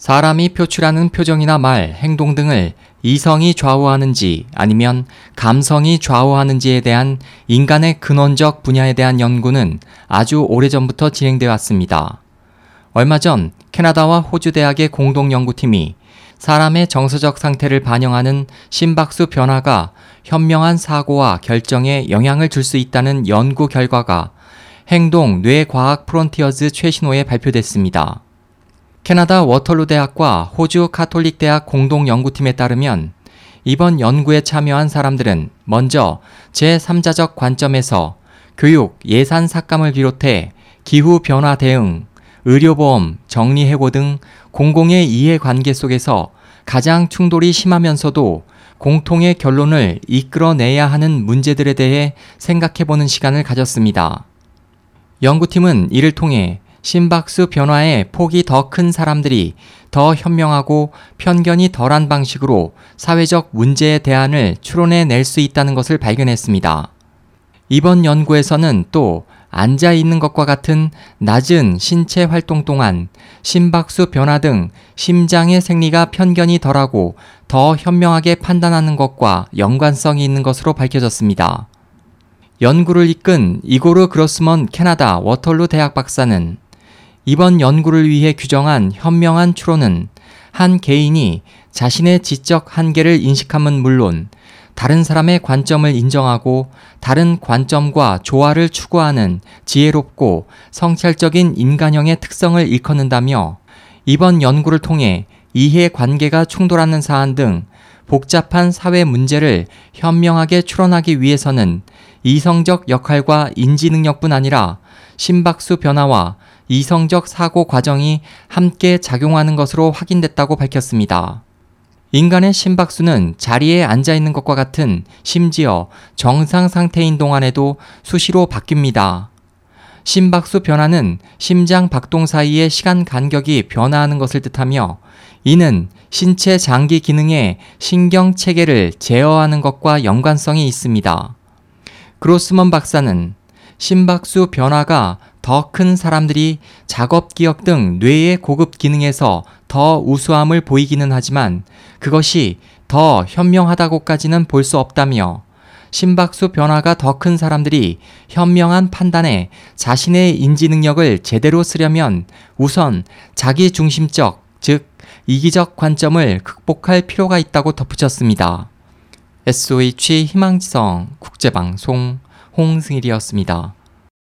사람이 표출하는 표정이나 말, 행동 등을 이성이 좌우하는지 아니면 감성이 좌우하는지에 대한 인간의 근원적 분야에 대한 연구는 아주 오래전부터 진행되어 왔습니다. 얼마 전 캐나다와 호주 대학의 공동 연구팀이 사람의 정서적 상태를 반영하는 심박수 변화가 현명한 사고와 결정에 영향을 줄 수 있다는 연구 결과가 행동 뇌과학 프론티어즈 최신호에 발표됐습니다. 캐나다 워털루 대학과 호주 카톨릭 대학 공동 연구팀에 따르면 이번 연구에 참여한 사람들은 먼저 제3자적 관점에서 교육, 예산 삭감을 비롯해 기후 변화 대응, 의료보험, 정리 해고 등 공공의 이해관계 속에서 가장 충돌이 심하면서도 공통의 결론을 이끌어내야 하는 문제들에 대해 생각해보는 시간을 가졌습니다. 연구팀은 이를 통해 심박수 변화에 폭이 더 큰 사람들이 더 현명하고 편견이 덜한 방식으로 사회적 문제의 대안을 추론해 낼 수 있다는 것을 발견했습니다. 이번 연구에서는 또 앉아 있는 것과 같은 낮은 신체 활동 동안 심박수 변화 등 심장의 생리가 편견이 덜하고 더 현명하게 판단하는 것과 연관성이 있는 것으로 밝혀졌습니다. 연구를 이끈 이고르 그로스먼 캐나다 워털루 대학 박사는 이번 연구를 위해 규정한 현명한 추론은 한 개인이 자신의 지적 한계를 인식함은 물론 다른 사람의 관점을 인정하고 다른 관점과 조화를 추구하는 지혜롭고 성찰적인 인간형의 특성을 일컫는다며 이번 연구를 통해 이해 관계가 충돌하는 사안 등 복잡한 사회 문제를 현명하게 추론하기 위해서는 이성적 역할과 인지 능력뿐 아니라 심박수 변화와 이성적 사고 과정이 함께 작용하는 것으로 확인됐다고 밝혔습니다. 인간의 심박수는 자리에 앉아 있는 것과 같은 심지어 정상 상태인 동안에도 수시로 바뀝니다. 심박수 변화는 심장 박동 사이의 시간 간격이 변화하는 것을 뜻하며 이는 신체 장기 기능의 신경 체계를 제어하는 것과 연관성이 있습니다. 그로스먼 박사는 심박수 변화가 더 큰 사람들이 작업 기억 등 뇌의 고급 기능에서 더 우수함을 보이기는 하지만 그것이 더 현명하다고까지는 볼 수 없다며 심박수 변화가 더 큰 사람들이 현명한 판단에 자신의 인지 능력을 제대로 쓰려면 우선 자기 중심적, 즉, 이기적 관점을 극복할 필요가 있다고 덧붙였습니다. SOH 희망지성 국제방송 홍승일이었습니다.